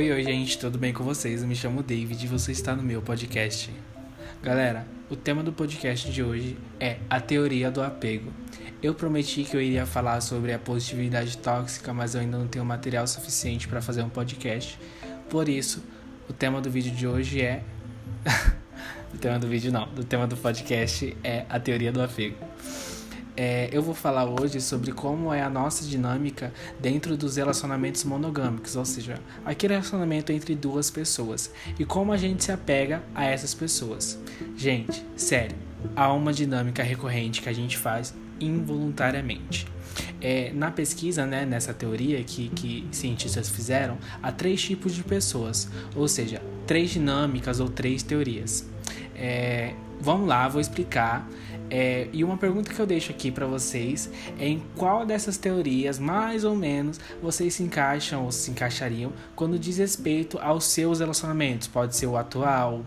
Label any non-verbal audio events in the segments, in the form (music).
Oi, oi, gente, tudo bem com vocês? Eu me chamo David e você está no meu podcast. Galera, o tema do podcast de hoje é a teoria do apego. Eu prometi que eu iria falar sobre a positividade tóxica, mas eu ainda não tenho material suficiente para fazer um podcast. Por isso, o tema do vídeo de hoje é. (laughs) o tema do vídeo não, o tema do podcast é a teoria do apego. É, eu vou falar hoje sobre como é a nossa dinâmica dentro dos relacionamentos monogâmicos, ou seja, aquele relacionamento entre duas pessoas e como a gente se apega a essas pessoas. Gente, sério, há uma dinâmica recorrente que a gente faz involuntariamente. É, na pesquisa, né, nessa teoria que, que cientistas fizeram, há três tipos de pessoas, ou seja, três dinâmicas ou três teorias. É, vamos lá, vou explicar é, e uma pergunta que eu deixo aqui para vocês é em qual dessas teorias, mais ou menos, vocês se encaixam ou se encaixariam quando diz respeito aos seus relacionamentos. Pode ser o atual,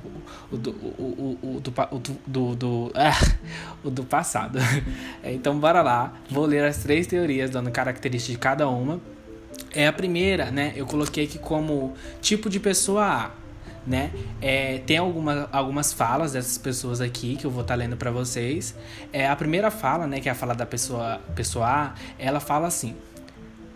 o do, o, o, o do, do, do, (laughs) ah, o do passado. (laughs) Então, bora lá. Vou ler as três teorias, dando características de cada uma. É a primeira, né? Eu coloquei aqui como tipo de pessoa A né? É, tem alguma, algumas falas dessas pessoas aqui que eu vou estar tá lendo para vocês. É, a primeira fala, né, que é a fala da pessoa, pessoa A, ela fala assim: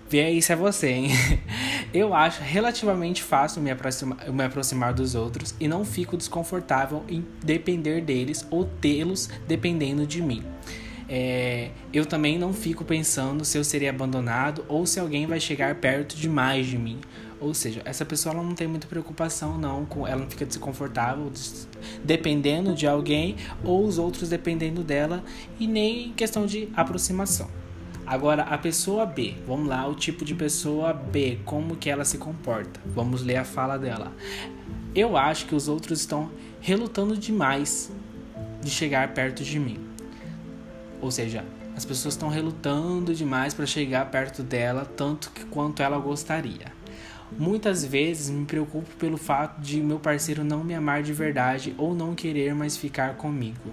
Vê se é você, hein? (laughs) eu acho relativamente fácil me aproximar, me aproximar dos outros e não fico desconfortável em depender deles ou tê-los dependendo de mim. É, eu também não fico pensando se eu seria abandonado ou se alguém vai chegar perto demais de mim. Ou seja, essa pessoa ela não tem muita preocupação, não, com ela não fica desconfortável dependendo de alguém ou os outros dependendo dela e nem questão de aproximação. Agora, a pessoa B, vamos lá, o tipo de pessoa B, como que ela se comporta? Vamos ler a fala dela. Eu acho que os outros estão relutando demais de chegar perto de mim. Ou seja, as pessoas estão relutando demais para chegar perto dela tanto que quanto ela gostaria. Muitas vezes me preocupo pelo fato de meu parceiro não me amar de verdade ou não querer mais ficar comigo.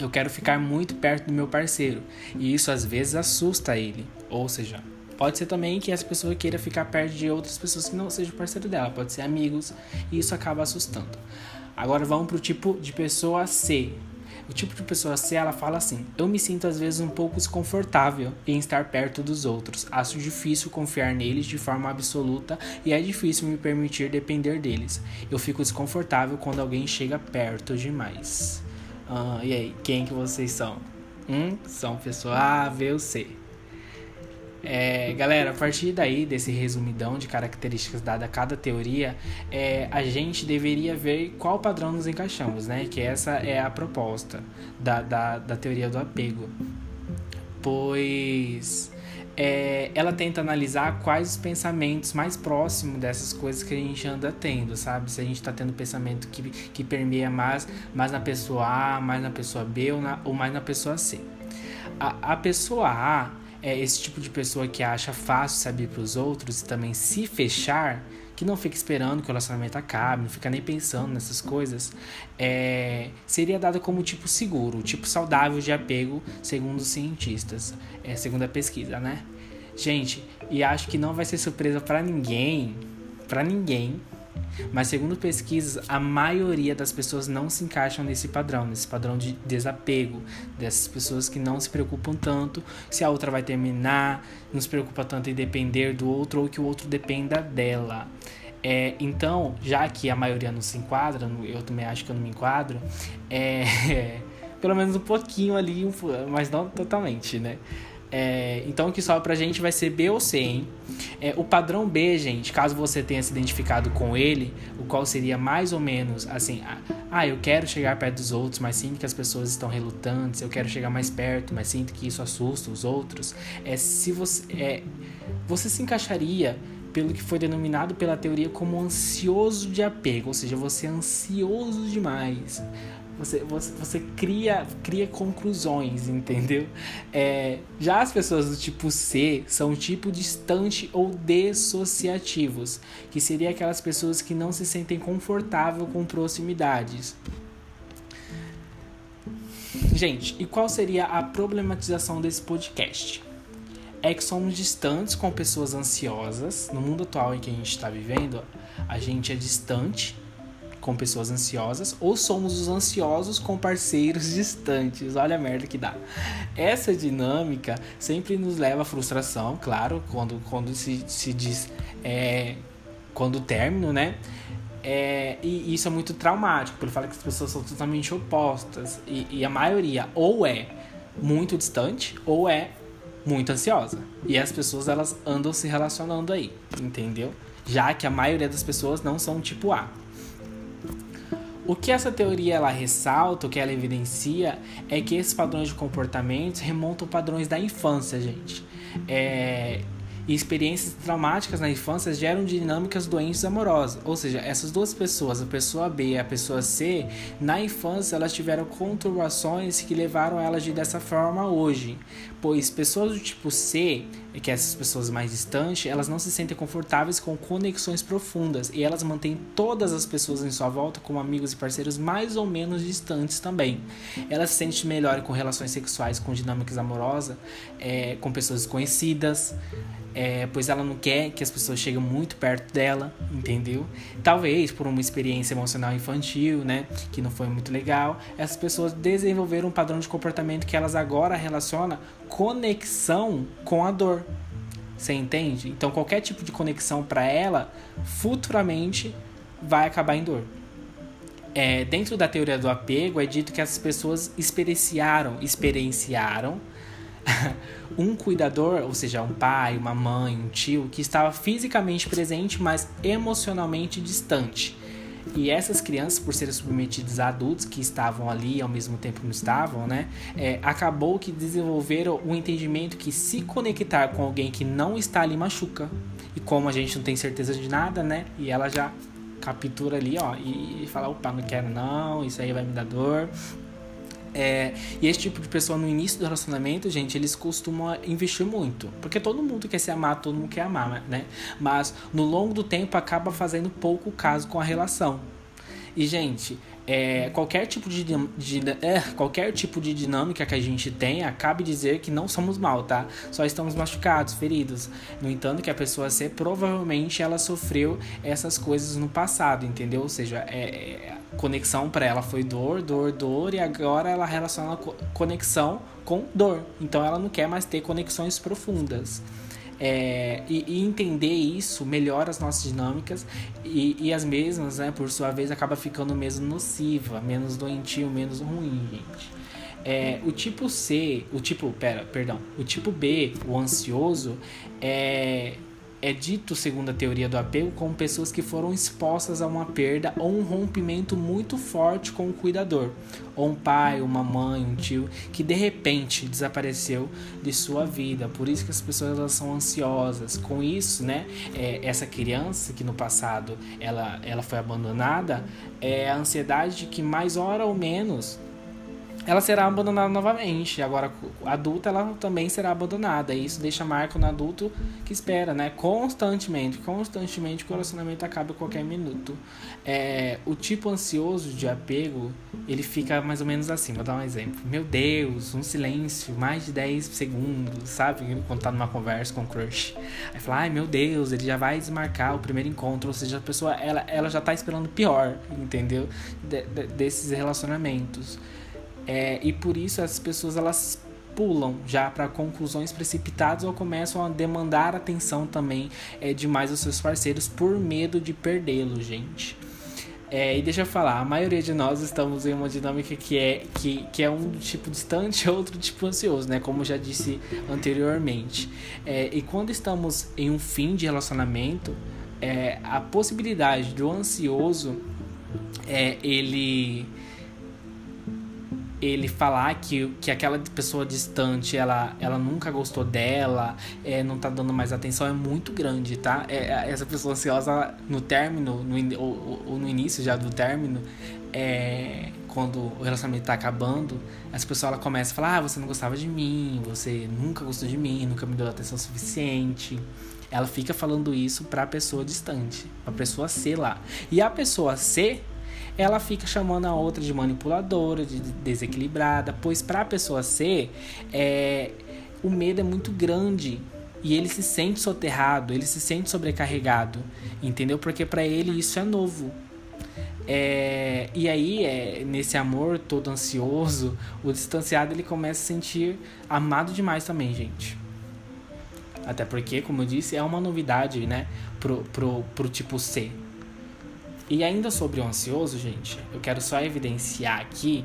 Eu quero ficar muito perto do meu parceiro e isso às vezes assusta ele. Ou seja, pode ser também que essa pessoa queira ficar perto de outras pessoas que não sejam parceiro dela, pode ser amigos e isso acaba assustando. Agora vamos para o tipo de pessoa C, o tipo de pessoa C, ela fala assim: Eu me sinto às vezes um pouco desconfortável em estar perto dos outros. Acho difícil confiar neles de forma absoluta e é difícil me permitir depender deles. Eu fico desconfortável quando alguém chega perto demais. Ah, e aí, quem que vocês são? Hum, são pessoa A, B ou C. É, galera, a partir daí, desse resumidão de características dada a cada teoria, é, a gente deveria ver qual padrão nos encaixamos, né? Que essa é a proposta da, da, da teoria do apego. Pois é, ela tenta analisar quais os pensamentos mais próximos dessas coisas que a gente anda tendo, sabe? Se a gente está tendo pensamento que, que permeia mais, mais na pessoa A, mais na pessoa B ou, na, ou mais na pessoa C. A, a pessoa A é esse tipo de pessoa que acha fácil saber para os outros e também se fechar, que não fica esperando que o relacionamento acabe, não fica nem pensando nessas coisas, é, seria dada como tipo seguro, tipo saudável de apego, segundo os cientistas, é, segundo a pesquisa, né? Gente, e acho que não vai ser surpresa para ninguém, para ninguém, mas segundo pesquisas, a maioria das pessoas não se encaixam nesse padrão, nesse padrão de desapego, dessas pessoas que não se preocupam tanto se a outra vai terminar, não se preocupa tanto em depender do outro ou que o outro dependa dela. É, então, já que a maioria não se enquadra, eu também acho que eu não me enquadro, é, (laughs) pelo menos um pouquinho ali, mas não totalmente, né? É, então o que sobra pra gente vai ser B ou C, hein? É, o padrão B, gente, caso você tenha se identificado com ele, o qual seria mais ou menos assim: ah, eu quero chegar perto dos outros, mas sinto que as pessoas estão relutantes, eu quero chegar mais perto, mas sinto que isso assusta os outros. É, se você, é, você se encaixaria pelo que foi denominado pela teoria como ansioso de apego, ou seja, você é ansioso demais. Você, você, você cria, cria conclusões, entendeu? É, já as pessoas do tipo C são tipo distante ou dissociativos, que seria aquelas pessoas que não se sentem confortável com proximidades. Gente, e qual seria a problematização desse podcast? É que somos distantes com pessoas ansiosas no mundo atual em que a gente está vivendo a gente é distante com pessoas ansiosas ou somos os ansiosos com parceiros distantes. Olha a merda que dá. Essa dinâmica sempre nos leva à frustração, claro, quando, quando se, se diz é, quando término, né? É, e isso é muito traumático, porque fala que as pessoas são totalmente opostas. E, e a maioria ou é muito distante ou é muito ansiosa. E as pessoas elas andam se relacionando aí, entendeu? Já que a maioria das pessoas não são tipo A. O que essa teoria ela ressalta, o que ela evidencia, é que esses padrões de comportamentos remontam padrões da infância, gente. É, e experiências traumáticas na infância geram dinâmicas doentes amorosas. Ou seja, essas duas pessoas, a pessoa B e a pessoa C, na infância elas tiveram conturbações que levaram elas de dessa forma hoje. Pois pessoas do tipo C, que é essas pessoas mais distantes, elas não se sentem confortáveis com conexões profundas e elas mantêm todas as pessoas em sua volta como amigos e parceiros mais ou menos distantes também. Elas se sentem melhor com relações sexuais, com dinâmicas amorosas, é, com pessoas desconhecidas é, pois ela não quer que as pessoas cheguem muito perto dela, entendeu? Talvez por uma experiência emocional infantil, né, que não foi muito legal, essas pessoas desenvolveram um padrão de comportamento que elas agora relacionam conexão com a dor. Você entende? Então qualquer tipo de conexão para ela, futuramente vai acabar em dor. É, dentro da teoria do apego é dito que as pessoas experienciaram, experienciaram (laughs) um cuidador, ou seja, um pai, uma mãe, um tio, que estava fisicamente presente, mas emocionalmente distante. E essas crianças, por serem submetidas a adultos que estavam ali e ao mesmo tempo não estavam, né? É, acabou que desenvolveram o um entendimento que se conectar com alguém que não está ali machuca. E como a gente não tem certeza de nada, né? E ela já captura ali, ó, e fala, opa, não quero não, isso aí vai me dar dor, é, e esse tipo de pessoa no início do relacionamento, gente, eles costumam investir muito. Porque todo mundo quer se amar, todo mundo quer amar, né? Mas no longo do tempo acaba fazendo pouco caso com a relação. E, gente, é, qualquer, tipo de, de é, qualquer tipo de dinâmica que a gente tenha, cabe dizer que não somos mal, tá? Só estamos machucados, feridos. No entanto, que a pessoa C provavelmente ela sofreu essas coisas no passado, entendeu? Ou seja, é, é conexão para ela foi dor, dor, dor, e agora ela relaciona conexão com dor. Então ela não quer mais ter conexões profundas. É, e, e, entender isso melhora as nossas dinâmicas e, e, as mesmas, né, por sua vez, acaba ficando menos nociva, menos doentio, menos ruim, gente. É, o tipo C, o tipo, pera, perdão, o tipo B, o ansioso, é, é dito, segundo a teoria do apego, como pessoas que foram expostas a uma perda ou um rompimento muito forte com o cuidador, ou um pai, uma mãe, um tio que de repente desapareceu de sua vida. Por isso que as pessoas elas são ansiosas. Com isso, né, é, essa criança que no passado ela, ela foi abandonada, é a ansiedade de que mais hora ou menos ela será abandonada novamente. Agora, adulta, ela também será abandonada. E isso deixa marca no adulto que espera, né? Constantemente, constantemente, o relacionamento acaba a qualquer minuto. É, o tipo ansioso de apego, ele fica mais ou menos assim. Vou dar um exemplo. Meu Deus, um silêncio, mais de 10 segundos, sabe? Quando tá numa conversa com o crush. Aí fala, ai meu Deus, ele já vai desmarcar o primeiro encontro. Ou seja, a pessoa, ela, ela já tá esperando pior, entendeu? De, de, desses relacionamentos. É, e por isso as pessoas elas pulam já para conclusões precipitadas ou começam a demandar atenção também é, demais dos seus parceiros por medo de perdê-lo, gente. É, e deixa eu falar, a maioria de nós estamos em uma dinâmica que é, que, que é um tipo distante (laughs) outro tipo ansioso, né? Como já disse anteriormente. É, e quando estamos em um fim de relacionamento, é, a possibilidade do ansioso é, ele ele falar que, que aquela pessoa distante ela, ela nunca gostou dela, é, não tá dando mais atenção, é muito grande, tá? É, é essa pessoa ansiosa no término, no, ou, ou, no início já do término, é, quando o relacionamento tá acabando, essa pessoa ela começa a falar: ah, você não gostava de mim, você nunca gostou de mim, nunca me deu atenção suficiente. Ela fica falando isso pra pessoa distante, pra pessoa C lá. E a pessoa C ela fica chamando a outra de manipuladora, de desequilibrada, pois para a pessoa ser, é, o medo é muito grande e ele se sente soterrado, ele se sente sobrecarregado, entendeu? Porque para ele isso é novo. É, e aí, é, nesse amor todo ansioso, o distanciado ele começa a sentir amado demais também, gente. Até porque, como eu disse, é uma novidade, né, pro, pro, pro tipo C. E ainda sobre o ansioso, gente, eu quero só evidenciar aqui,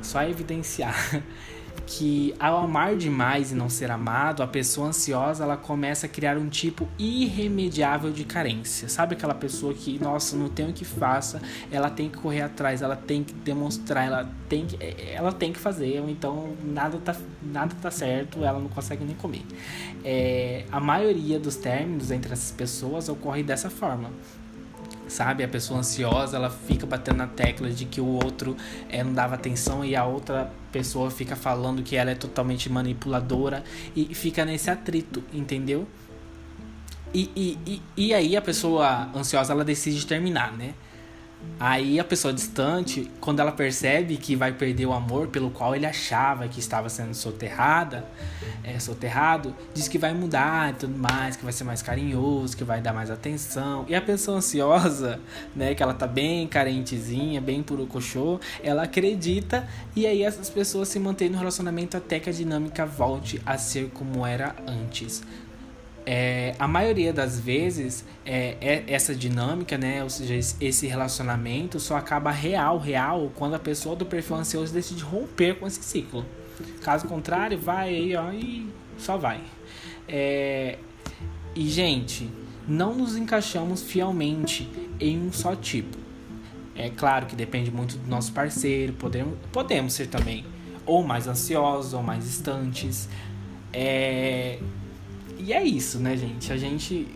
só evidenciar (laughs) que ao amar demais e não ser amado, a pessoa ansiosa ela começa a criar um tipo irremediável de carência. Sabe aquela pessoa que, nossa, não tem o que faça, ela tem que correr atrás, ela tem que demonstrar, ela tem que, ela tem que fazer, ou então nada tá, nada tá certo, ela não consegue nem comer. É, a maioria dos términos entre essas pessoas ocorre dessa forma sabe? A pessoa ansiosa, ela fica batendo na tecla de que o outro é, não dava atenção e a outra pessoa fica falando que ela é totalmente manipuladora e fica nesse atrito, entendeu? E, e, e, e aí a pessoa ansiosa, ela decide terminar, né? Aí a pessoa distante, quando ela percebe que vai perder o amor pelo qual ele achava que estava sendo soterrada, é, soterrado, diz que vai mudar e tudo mais, que vai ser mais carinhoso, que vai dar mais atenção. E a pessoa ansiosa, né, que ela tá bem carentezinha, bem purucochô, ela acredita e aí essas pessoas se mantêm no relacionamento até que a dinâmica volte a ser como era antes é, a maioria das vezes é, é, essa dinâmica, né, ou seja, esse relacionamento só acaba real, real, quando a pessoa do perfil ansioso decide romper com esse ciclo. Caso contrário, vai aí, ó, e só vai. É, e, gente, não nos encaixamos fielmente em um só tipo. É claro que depende muito do nosso parceiro, podemos, podemos ser também ou mais ansiosos ou mais distantes. É, e é isso, né, gente? A gente.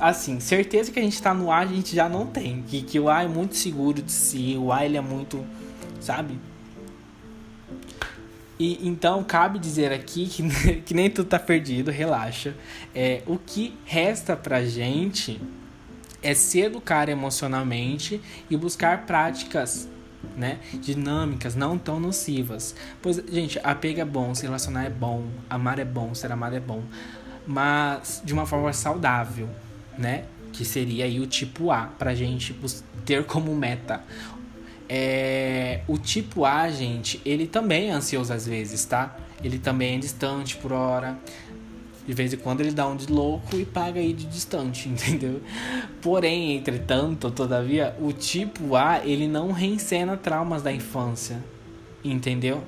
Assim, certeza que a gente tá no ar, a gente já não tem. Que, que o ar é muito seguro de si, o ar ele é muito. Sabe? E então cabe dizer aqui que, (laughs) que nem tudo tá perdido, relaxa. É, o que resta pra gente é se educar emocionalmente e buscar práticas né, dinâmicas não tão nocivas. Pois, gente, apego é bom, se relacionar é bom, amar é bom, ser amado é bom mas de uma forma saudável, né? Que seria aí o tipo A, pra gente ter como meta. É, o tipo A, gente, ele também é ansioso às vezes, tá? Ele também é distante por hora. De vez em quando ele dá um de louco e paga aí de distante, (laughs) entendeu? Porém, entretanto, todavia, o tipo A, ele não reencena traumas da infância, entendeu?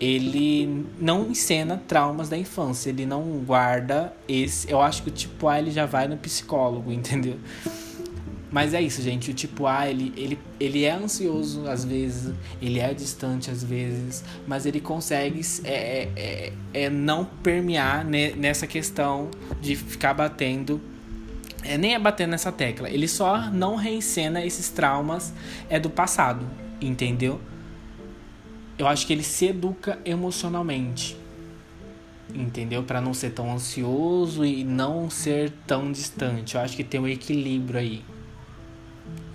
Ele não encena traumas da infância, ele não guarda esse. Eu acho que o tipo A ele já vai no psicólogo, (laughs) entendeu? Mas é isso, gente. O tipo A, ele, ele, ele é ansioso às vezes, ele é distante às vezes, mas ele consegue é, é, é, é não permear nessa questão de ficar batendo. É, nem é batendo nessa tecla. Ele só não reencena esses traumas é do passado, entendeu? Eu acho que ele se educa emocionalmente. Entendeu? Para não ser tão ansioso e não ser tão distante. Eu acho que tem um equilíbrio aí.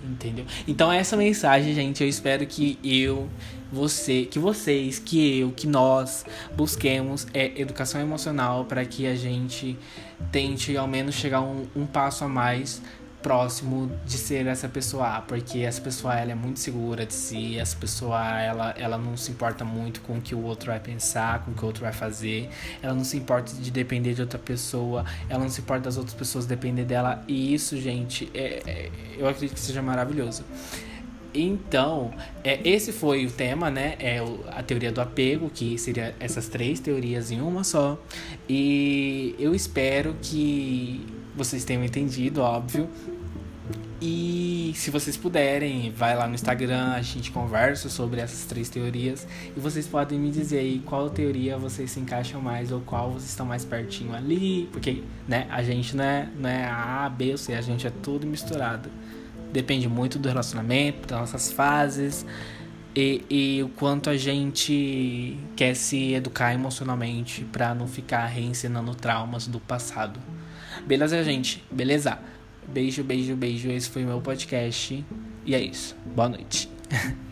Entendeu? Então essa mensagem, gente, eu espero que eu, você, que vocês, que eu, que nós busquemos é educação emocional para que a gente tente ao menos chegar um, um passo a mais próximo de ser essa pessoa A, porque essa pessoa ela é muito segura de si, essa pessoa ela, ela não se importa muito com o que o outro vai pensar, com o que o outro vai fazer, ela não se importa de depender de outra pessoa, ela não se importa das outras pessoas depender dela, e isso, gente, é, é eu acredito que seja maravilhoso. Então, é, esse foi o tema, né? É a teoria do apego, que seria essas três teorias em uma só. E eu espero que vocês tenham entendido, óbvio. E se vocês puderem, vai lá no Instagram, a gente conversa sobre essas três teorias e vocês podem me dizer aí qual teoria vocês se encaixam mais ou qual vocês estão mais pertinho ali, porque, né, a gente não é, não é A, B ou C, a gente é tudo misturado. Depende muito do relacionamento, das nossas fases e, e o quanto a gente quer se educar emocionalmente para não ficar reencenando traumas do passado. Beleza, gente? Beleza? Beijo, beijo, beijo. Esse foi o meu podcast. E é isso. Boa noite. (laughs)